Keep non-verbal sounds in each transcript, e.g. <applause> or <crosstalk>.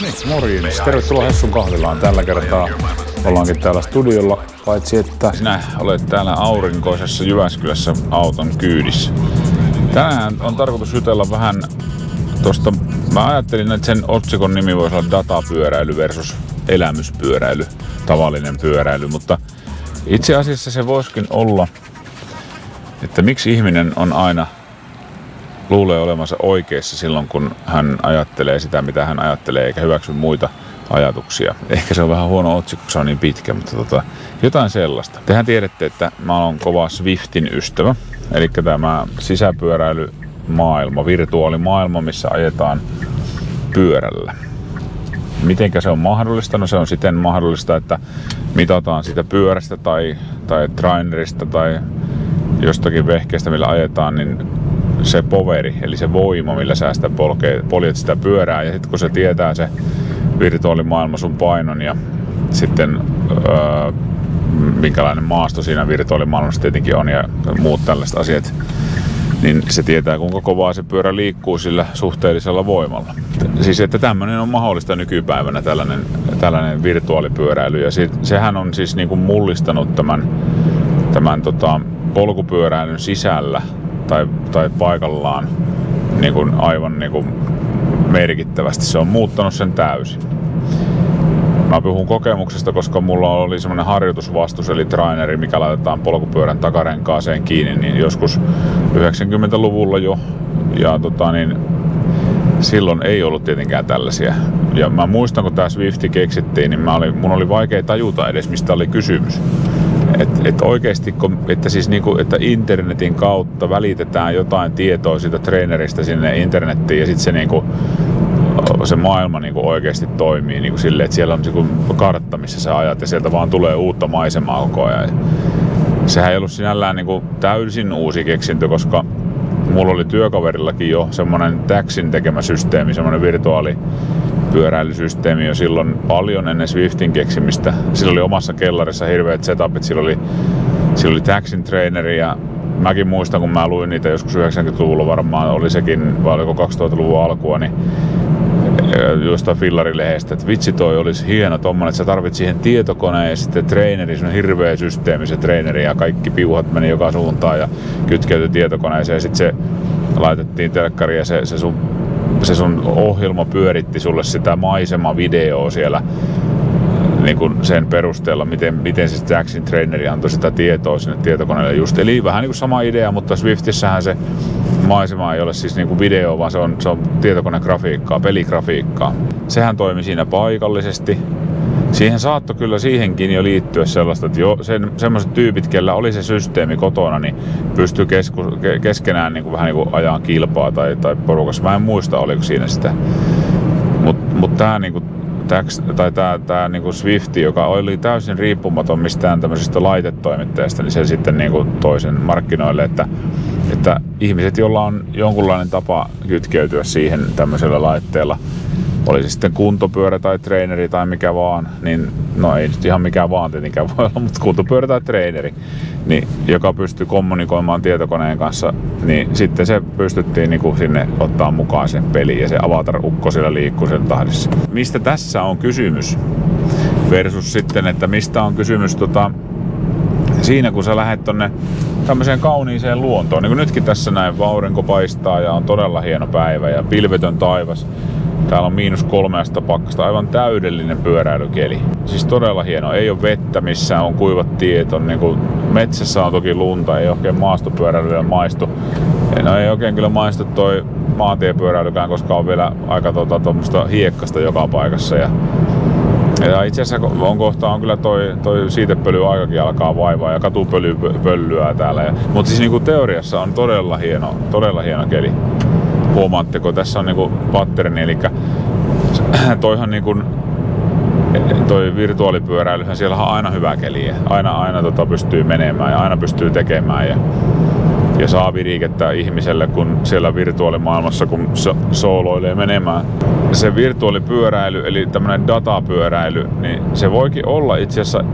niin, morjens. Tervetuloa Hessun kahvilaan. Tällä kertaa ollaankin täällä studiolla, paitsi että sinä olet täällä aurinkoisessa Jyväskylässä auton kyydissä. Tänään on tarkoitus jutella vähän tosta, mä ajattelin, että sen otsikon nimi voisi olla datapyöräily versus elämyspyöräily, tavallinen pyöräily, mutta itse asiassa se voisikin olla, että miksi ihminen on aina luulee olevansa oikeassa silloin, kun hän ajattelee sitä, mitä hän ajattelee, eikä hyväksy muita ajatuksia. Ehkä se on vähän huono otsikko, se on niin pitkä, mutta tota, jotain sellaista. Tehän tiedätte, että mä oon kova Swiftin ystävä, eli tämä sisäpyöräilymaailma, virtuaalimaailma, missä ajetaan pyörällä. Mitenkä se on mahdollista? No se on siten mahdollista, että mitataan sitä pyörästä tai, tai trainerista tai jostakin vehkeestä, millä ajetaan, niin se poveri, eli se voima, millä sä sitä polkee, poljet sitä pyörää. Ja sitten kun se tietää se virtuaalimaailma sun painon ja sitten öö, minkälainen maasto siinä virtuaalimaailmassa tietenkin on ja muut tällaiset asiat, niin se tietää kuinka kovaa se pyörä liikkuu sillä suhteellisella voimalla. Siis että tämmöinen on mahdollista nykypäivänä tällainen, tällainen virtuaalipyöräily ja sit, sehän on siis niin kuin mullistanut tämän, tämän tota, polkupyöräilyn sisällä tai, tai paikallaan niin kuin aivan niin kuin merkittävästi. Se on muuttanut sen täysin. Mä puhun kokemuksesta, koska mulla oli semmoinen harjoitusvastus, eli traineri, mikä laitetaan polkupyörän takarenkaaseen kiinni, niin joskus 90-luvulla jo. Ja tota, niin, silloin ei ollut tietenkään tällaisia. Ja mä muistan, kun tämä Swifti keksittiin, niin mä oli, mun oli vaikea tajuta edes, mistä oli kysymys. Että et oikeasti, että, siis niinku, että internetin kautta välitetään jotain tietoa siitä treeneristä sinne internettiin ja sitten se, niinku, se maailma niinku oikeasti toimii niinku silleen, että siellä on niinku kartta, missä sä ajat ja sieltä vaan tulee uutta maisemaa koko ajan. Sehän ei ollut sinällään niinku täysin uusi keksintö, koska mulla oli työkaverillakin jo semmoinen Taxin tekemä systeemi, semmoinen virtuaali pyöräilysysteemi jo silloin paljon ennen Swiftin keksimistä. Sillä oli omassa kellarissa hirveät setupit, sillä oli, sillä oli taxin traineri ja mäkin muistan, kun mä luin niitä joskus 90-luvulla varmaan, oli sekin, vai oliko 2000-luvun alkua, niin jostain fillarilehdestä, että vitsi toi olisi hieno tommonen, että sä tarvit siihen tietokoneen ja sitten treeneri, se on hirveä systeemi se treeneri ja kaikki piuhat meni joka suuntaan ja kytkeytyi tietokoneeseen ja sitten se laitettiin telkkari ja se, se sun se sun ohjelma pyöritti sulle sitä maisemavideoa siellä niin kuin sen perusteella, miten, miten se Jackson traineri antoi sitä tietoa sinne tietokoneelle just. Eli vähän niin kuin sama idea, mutta Swiftissähän se maisema ei ole siis niin kuin video, vaan se on, se on tietokonegrafiikkaa, peligrafiikkaa. Sehän toimi siinä paikallisesti siihen saattoi kyllä siihenkin jo liittyä sellaista, että jo sen, semmoiset tyypit, kellä oli se systeemi kotona, niin pystyy kesku, ke, keskenään niin kuin, vähän niin kuin ajaa kilpaa tai, tai porukassa. Mä en muista, oliko siinä sitä. Mutta mut tämä niin kuin, tai tämä, tämä niin kuin Swifti, joka oli täysin riippumaton mistään tämmöisestä laitetoimittajasta, niin se sitten niin kuin toisen markkinoille, että, että ihmiset, joilla on jonkunlainen tapa kytkeytyä siihen tämmöisellä laitteella, oli se sitten kuntopyörä tai treeneri tai mikä vaan, niin no ei nyt ihan mikä vaan tietenkään voi olla, mutta kuntopyörä tai treeneri, niin, joka pystyy kommunikoimaan tietokoneen kanssa, niin sitten se pystyttiin niin kuin sinne ottaa mukaan sen peli ja se avatar-ukko siellä liikkuu sen tahdissa. Mistä tässä on kysymys? Versus sitten, että mistä on kysymys tota, siinä, kun sä lähdet tonne tämmöiseen kauniiseen luontoon. Niin kuin nytkin tässä näin, aurinko paistaa ja on todella hieno päivä ja pilvetön taivas. Täällä on miinus kolme astetta pakkasta, aivan täydellinen pyöräilykeli. Siis todella hieno, ei ole vettä missään, on kuivat tiet, on niin kuin, metsässä on toki lunta, ei oikein maastopyöräilyä maistu. No ei oikein kyllä maistu toi maantiepyöräilykään, koska on vielä aika tuota, hiekkasta joka paikassa. Ja, ja itse asiassa on kohta on kyllä toi, toi siitepöly aikakin alkaa vaivaa ja katupöly pöllyää täällä. Mutta siis niin kuin teoriassa on todella hieno, todella hieno keli huomaatteko, tässä on niinku patterni, eli <clears throat> toihan niinku toi virtuaalipyöräilyhän, siellä on aina hyvä keli. Aina, aina tota pystyy menemään ja aina pystyy tekemään ja, ja saa virikettä ihmiselle, kun siellä virtuaalimaailmassa, kun so, sooloilee menemään. Se virtuaalipyöräily, eli tämmöinen datapyöräily, niin se voikin olla itse asiassa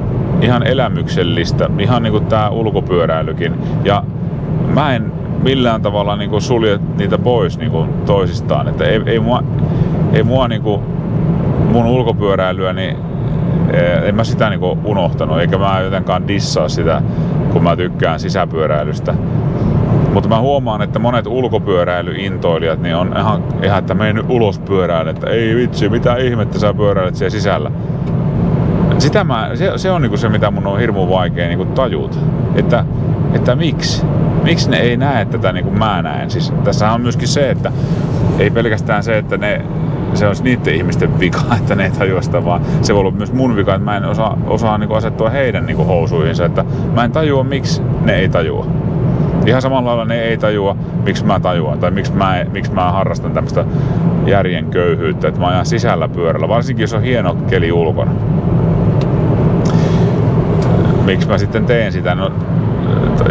ihan elämyksellistä, ihan niin kuin tämä ulkopyöräilykin. Ja mä en millään tavalla niin kuin sulje niitä pois niin kuin toisistaan. Että ei, ei mua, ei mua niin kuin mun ulkopyöräilyä, niin eh, en mä sitä niinku unohtanut, eikä mä jotenkaan dissaa sitä, kun mä tykkään sisäpyöräilystä. Mutta mä huomaan, että monet ulkopyöräilyintoilijat niin on ihan, ihan että mene nyt ulos pyörään, että ei vitsi, mitä ihmettä sä pyöräilet siellä sisällä. Sitä mä, se, se on niinku se, mitä mun on hirmu vaikea niinku tajuta. Että, että miksi? Miksi ne ei näe tätä niin kuin mä näen? Siis tässä on myöskin se, että ei pelkästään se, että ne se olisi niiden ihmisten vika, <laughs> että ne ei tajua sitä, vaan se voi olla myös mun vika, että mä en osaa, osaa niin asettua heidän niin housuihinsa, että mä en tajua, miksi ne ei tajua. Ihan samalla lailla ne ei tajua, miksi mä tajuan, tai miksi mä, miksi mä harrastan tämmöistä järjen köyhyyttä, että mä ajan sisällä pyörällä, varsinkin jos on hieno keli ulkona. Miksi mä sitten teen sitä? No,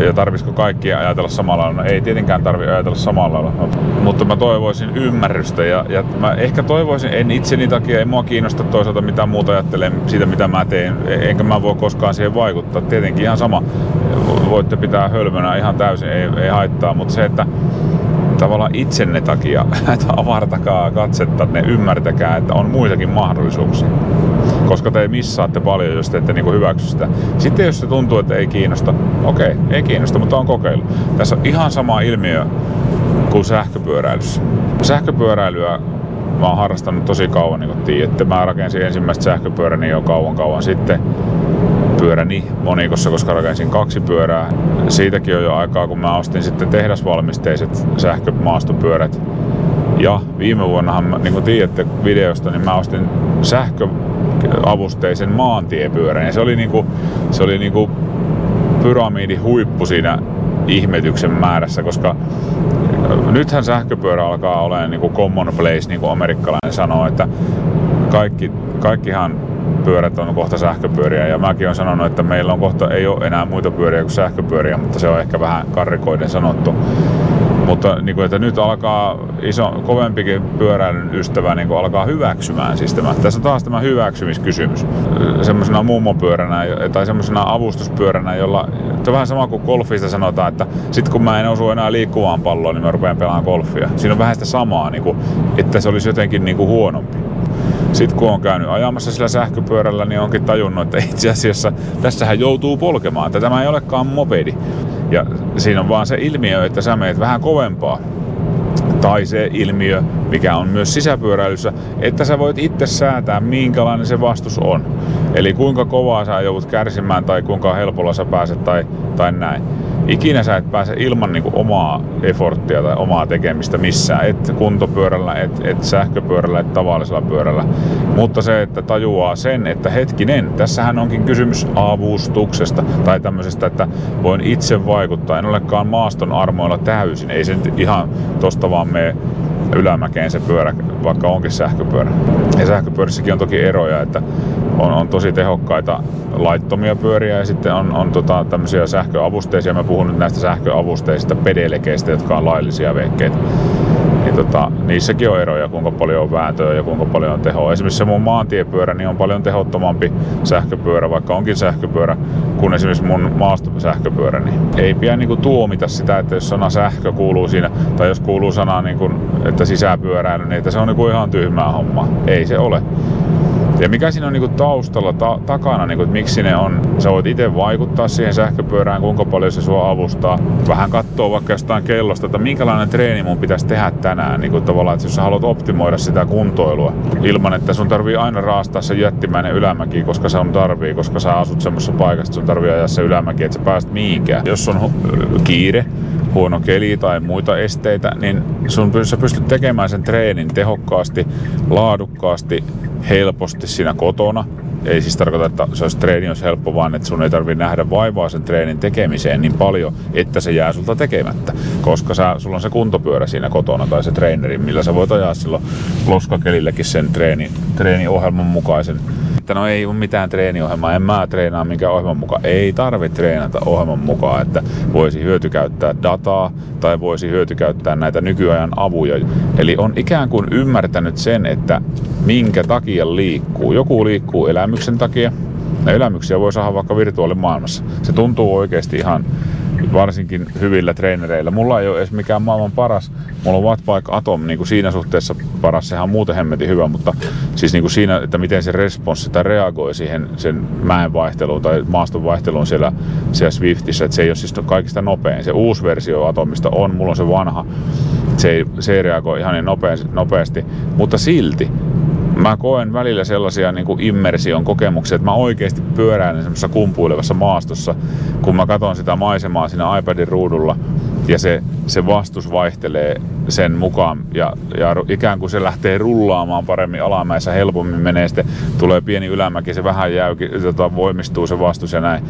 ja tarvisiko kaikkia ajatella samalla lailla? No ei tietenkään tarvi ajatella samalla lailla, no, mutta mä toivoisin ymmärrystä ja, ja mä ehkä toivoisin, en itseni takia, ei mua kiinnosta toisaalta mitä muuta ajattelen siitä mitä mä teen, e- enkä mä voi koskaan siihen vaikuttaa. Tietenkin ihan sama, voitte pitää hölmönä ihan täysin, ei, ei haittaa, mutta se, että tavallaan itsenne takia, <laughs> että avartakaa katsettanne, ymmärtäkää, että on muitakin mahdollisuuksia koska te missaatte paljon, jos te ette niin hyväksy sitä. Sitten jos se tuntuu, että ei kiinnosta, okei, okay, ei kiinnosta, mutta on kokeillut. Tässä on ihan sama ilmiö kuin sähköpyöräilyssä. Sähköpyöräilyä mä oon harrastanut tosi kauan, niin kuin tiedätte. Mä rakensin ensimmäistä sähköpyöräni jo kauan kauan sitten pyöräni monikossa, koska rakensin kaksi pyörää. Siitäkin on jo aikaa, kun mä ostin sitten tehdasvalmisteiset sähkömaastopyörät. Ja viime vuonnahan, niin kuin tiedätte videosta, niin mä ostin sähkö avusteisen maantiepyörän. Ja se oli niinku, se oli niinku pyramidi huippu siinä ihmetyksen määrässä, koska nythän sähköpyörä alkaa olemaan niinku commonplace, niin kuin amerikkalainen sanoo, että kaikki, kaikkihan pyörät on kohta sähköpyöriä ja mäkin olen sanonut, että meillä on kohta ei ole enää muita pyöriä kuin sähköpyöriä, mutta se on ehkä vähän karrikoiden sanottu. Mutta niin kuin, että nyt alkaa iso, kovempikin pyöräilyn ystävä niin kuin alkaa hyväksymään siis tämä. Tässä on taas tämä hyväksymiskysymys. Semmoisena mummopyöränä tai semmoisena avustuspyöränä, jolla se on vähän sama kuin golfista sanotaan, että sit kun mä en osu enää liikkuvaan palloon, niin mä rupean pelaamaan golfia. Siinä on vähän sitä samaa, niin kuin, että se olisi jotenkin niin kuin huonompi. Sitten kun on käynyt ajamassa sillä sähköpyörällä, niin onkin tajunnut, että itse asiassa tässähän joutuu polkemaan, että tämä ei olekaan mopedi. Ja siinä on vaan se ilmiö, että sä meet vähän kovempaa. Tai se ilmiö, mikä on myös sisäpyöräilyssä, että sä voit itse säätää, minkälainen se vastus on. Eli kuinka kovaa sä joudut kärsimään tai kuinka helpolla sä pääset tai, tai näin ikinä sä et pääse ilman niin kuin omaa efforttia tai omaa tekemistä missään. Et kuntopyörällä, et, et sähköpyörällä, et tavallisella pyörällä. Mutta se, että tajuaa sen, että hetkinen, tässähän onkin kysymys avustuksesta tai tämmöisestä, että voin itse vaikuttaa. En olekaan maaston armoilla täysin. Ei se ihan tosta vaan mene ylämäkeen se pyörä, vaikka onkin sähköpyörä. Ja sähköpyörissäkin on toki eroja, että on, on tosi tehokkaita laittomia pyöriä ja sitten on, on tota, tämmöisiä sähköavusteisia. Mä puhun näistä sähköavusteisista pedelekeistä, jotka on laillisia vehkeitä. Niin tota, niissäkin on eroja, kuinka paljon on vääntöä ja kuinka paljon on tehoa. Esimerkiksi se mun maantiepyörä niin on paljon tehottomampi sähköpyörä, vaikka onkin sähköpyörä, kuin esimerkiksi mun maastosähköpyörä. Niin ei pidä niin kuin tuomita sitä, että jos sana sähkö kuuluu siinä, tai jos kuuluu sana, niin kuin, että sisäpyöräily, niin että se on niin kuin ihan tyhmää hommaa. Ei se ole. Ja mikä siinä on niinku taustalla, ta- takana, niinku, että miksi ne on, sä voit itse vaikuttaa siihen sähköpyörään, kuinka paljon se sua avustaa. Vähän katsoo vaikka jostain kellosta, että minkälainen treeni mun pitäisi tehdä tänään. Niinku, tavallaan, että jos sä haluat optimoida sitä kuntoilua ilman, että sun tarvii aina raastaa se jättimäinen ylämäki, koska se on tarvii, koska sä asut semmoisessa paikassa, että sun tarvii ajaa se ylämäki, että sä pääst mihinkään. Jos on kiire, huono keli tai muita esteitä, niin sun sä pystyt tekemään sen treenin tehokkaasti, laadukkaasti, helposti siinä kotona. Ei siis tarkoita, että se olisi treeni olisi helppo, vaan että sun ei tarvitse nähdä vaivaa sen treenin tekemiseen niin paljon, että se jää sulta tekemättä. Koska sä, sulla on se kuntopyörä siinä kotona tai se treeneri, millä sä voit ajaa silloin loskakelilläkin sen treeni, treeniohjelman mukaisen että no ei ole mitään treeniohjelmaa, en mä treenaa minkä ohjelman mukaan. Ei tarvitse treenata ohjelman mukaan, että voisi hyötykäyttää dataa tai voisi hyötykäyttää näitä nykyajan avuja. Eli on ikään kuin ymmärtänyt sen, että minkä takia liikkuu. Joku liikkuu elämyksen takia. Ja elämyksiä voi saada vaikka virtuaalimaailmassa. Se tuntuu oikeasti ihan varsinkin hyvillä treenereillä. Mulla ei ole edes mikään maailman paras. Mulla on Wattbike Atom niin kuin siinä suhteessa paras. Sehän on muuten hemmetin hyvä, mutta siis niin kuin siinä, että miten se responssi tai reagoi siihen sen mäen vaihteluun tai maaston vaihteluun siellä, siellä Swiftissä. Että se ei ole siis kaikista nopein. Se uusi versio Atomista on, mulla on se vanha. Se ei, se ei reagoi ihan niin nopeasti, mutta silti mä koen välillä sellaisia niin kuin immersion kokemuksia, että mä oikeasti pyöräilen semmoisessa kumpuilevassa maastossa, kun mä katson sitä maisemaa siinä iPadin ruudulla ja se, se vastus vaihtelee sen mukaan ja, ja ikään kuin se lähtee rullaamaan paremmin alamäessä, helpommin menee, sitten tulee pieni ylämäki, se vähän jäyki, tota, voimistuu se vastus ja näin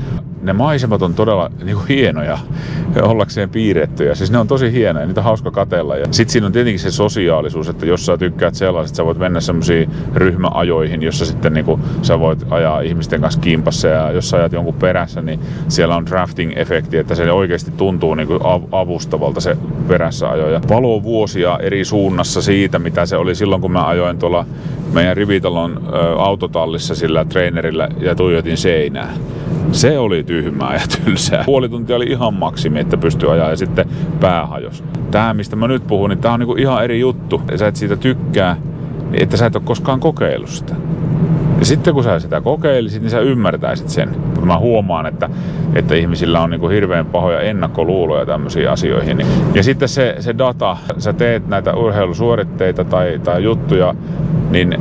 ne maisemat on todella niin kuin hienoja ollakseen piirrettyjä. Siis ne on tosi hienoja, niitä on hauska katella. Ja sitten siinä on tietenkin se sosiaalisuus, että jos sä tykkäät sellaiset, sä voit mennä semmoisiin ryhmäajoihin, jossa sitten niin kuin, sä voit ajaa ihmisten kanssa kimpassa ja jos sä ajat jonkun perässä, niin siellä on drafting-efekti, että se oikeasti tuntuu niin kuin avustavalta se perässä ajo. Ja valo vuosia eri suunnassa siitä, mitä se oli silloin, kun mä ajoin tuolla meidän rivitalon autotallissa sillä treenerillä ja tuijotin seinää. Se oli tyhmää ja <laughs> tylsää. Puoli tuntia oli ihan maksimi, että pystyi ajaa ja sitten päähajos. Tämä, mistä mä nyt puhun, niin tää on niinku ihan eri juttu. Ja sä et siitä tykkää, niin että sä et ole koskaan kokeillut sitä. Ja sitten kun sä sitä kokeilisit, niin sä ymmärtäisit sen. Mutta mä huomaan, että, että ihmisillä on niin hirveän pahoja ennakkoluuloja tämmöisiin asioihin. Ja sitten se, se data, sä teet näitä urheilusuoritteita tai, tai juttuja, niin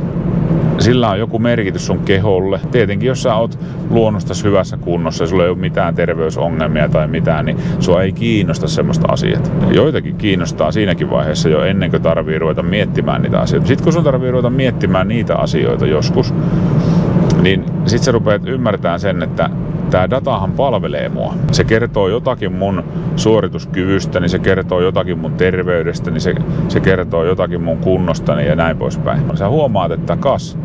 sillä on joku merkitys sun keholle. Tietenkin jos sä oot luonnosta hyvässä kunnossa ja sulla ei ole mitään terveysongelmia tai mitään, niin sua ei kiinnosta semmoista asiat. Joitakin kiinnostaa siinäkin vaiheessa jo ennen kuin tarvii ruveta miettimään niitä asioita. Sitten kun sun tarvii ruveta miettimään niitä asioita joskus, niin sit sä rupeat ymmärtämään sen, että tämä datahan palvelee mua. Se kertoo jotakin mun suorituskyvystäni, se kertoo jotakin mun terveydestäni, se, se kertoo jotakin mun kunnostani ja näin poispäin. Sä huomaat, että kas,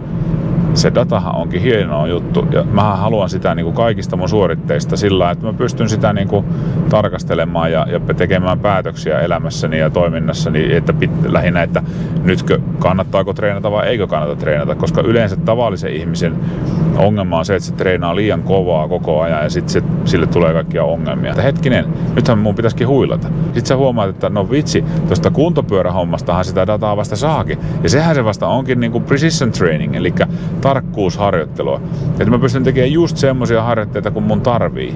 se datahan onkin hieno juttu ja mä haluan sitä niin kuin kaikista mun suoritteista sillä että mä pystyn sitä niin kuin tarkastelemaan ja, ja tekemään päätöksiä elämässäni ja toiminnassani, että pit, lähinnä, että nytkö kannattaako treenata vai eikö kannata treenata, koska yleensä tavallisen ihmisen ongelma on se, että se treenaa liian kovaa koko ajan ja sitten sille tulee kaikkia ongelmia. Että hetkinen, nythän mun pitäisikin huilata. Sitten sä huomaat, että no vitsi, tuosta kuntopyörähommastahan sitä dataa vasta saakin. Ja sehän se vasta onkin niin kuin precision training, eli tarkkuusharjoittelua. Että mä pystyn tekemään just semmoisia harjoitteita kuin mun tarvii.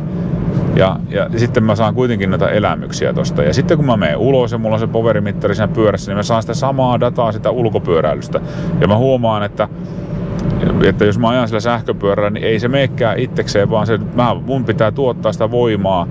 Ja, ja sitten mä saan kuitenkin näitä elämyksiä tosta. Ja sitten kun mä menen ulos ja mulla on se powerimittari siinä pyörässä, niin mä saan sitä samaa dataa sitä ulkopyöräilystä. Ja mä huomaan, että että jos mä ajan sillä sähköpyörällä, niin ei se meekään itsekseen, vaan se, mä, mun pitää tuottaa sitä voimaa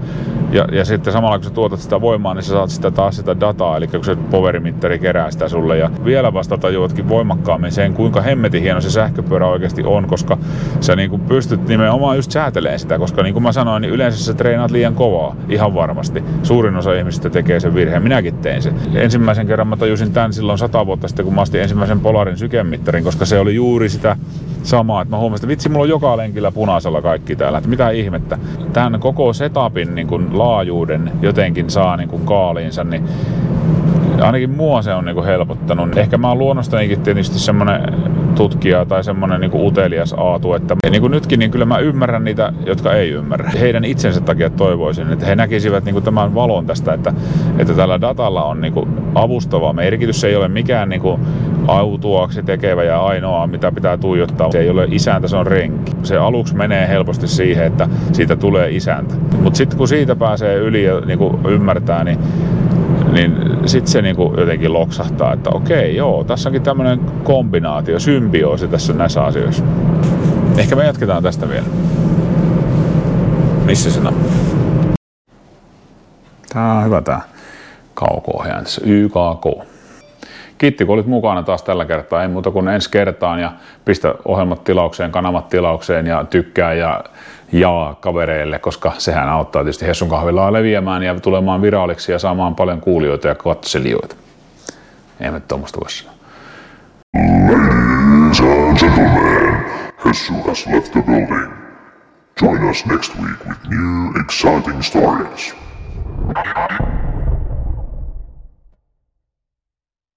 ja, ja sitten samalla kun sä tuotat sitä voimaa, niin sä saat sitä taas sitä dataa, eli kun se powerimittari kerää sitä sulle. Ja vielä vasta tajuatkin voimakkaammin sen, kuinka hemmetin hieno se sähköpyörä oikeasti on, koska sä niin kuin pystyt nimenomaan just säätelemään sitä, koska niin kuin mä sanoin, niin yleensä sä treenaat liian kovaa, ihan varmasti. Suurin osa ihmisistä tekee sen virheen, minäkin tein sen. Ensimmäisen kerran mä tajusin tämän silloin sata vuotta sitten, kun mä astin ensimmäisen Polarin sykemittarin, koska se oli juuri sitä samaa, että mä huomasin, että vitsi, mulla on joka lenkillä punaisella kaikki täällä, että mitä ihmettä. Tämän koko setupin niin kuin laajuuden jotenkin saa niin kuin kaaliinsa, niin ainakin mua se on niin kuin helpottanut. Ehkä mä oon luonnostanikin tietysti semmonen tutkija tai semmonen niin kuin utelias aatu, että niin kuin nytkin, niin kyllä mä ymmärrän niitä, jotka ei ymmärrä. Heidän itsensä takia toivoisin, että he näkisivät niin kuin tämän valon tästä, että, että tällä datalla on niin kuin avustava merkitys. Se ei ole mikään niin kuin autuaksi tekevä ja ainoa, mitä pitää tuijottaa. Se ei ole isäntä, se on renki. Se aluksi menee helposti siihen, että siitä tulee isäntä. Mutta sitten kun siitä pääsee yli ja niin kuin ymmärtää, niin niin sitten se niinku jotenkin loksahtaa, että okei, joo, tässä onkin tämmöinen kombinaatio, symbioosi tässä näissä asioissa. Ehkä me jatketaan tästä vielä. Missä nappi? Tää on hyvä tää kauko YKK. Kiitti kun olit mukana taas tällä kertaa. Ei muuta kuin ensi kertaan ja pistä ohjelmat tilaukseen, kanavat tilaukseen ja tykkää ja jaa kavereille, koska sehän auttaa tietysti Hessun kahvilaa leviämään ja tulemaan viraaliksi ja saamaan paljon kuulijoita ja katselijoita. Ei me tuommoista voi sanoa. Ladies and gentlemen, Hessu has left the building. Join us next week with new exciting stories.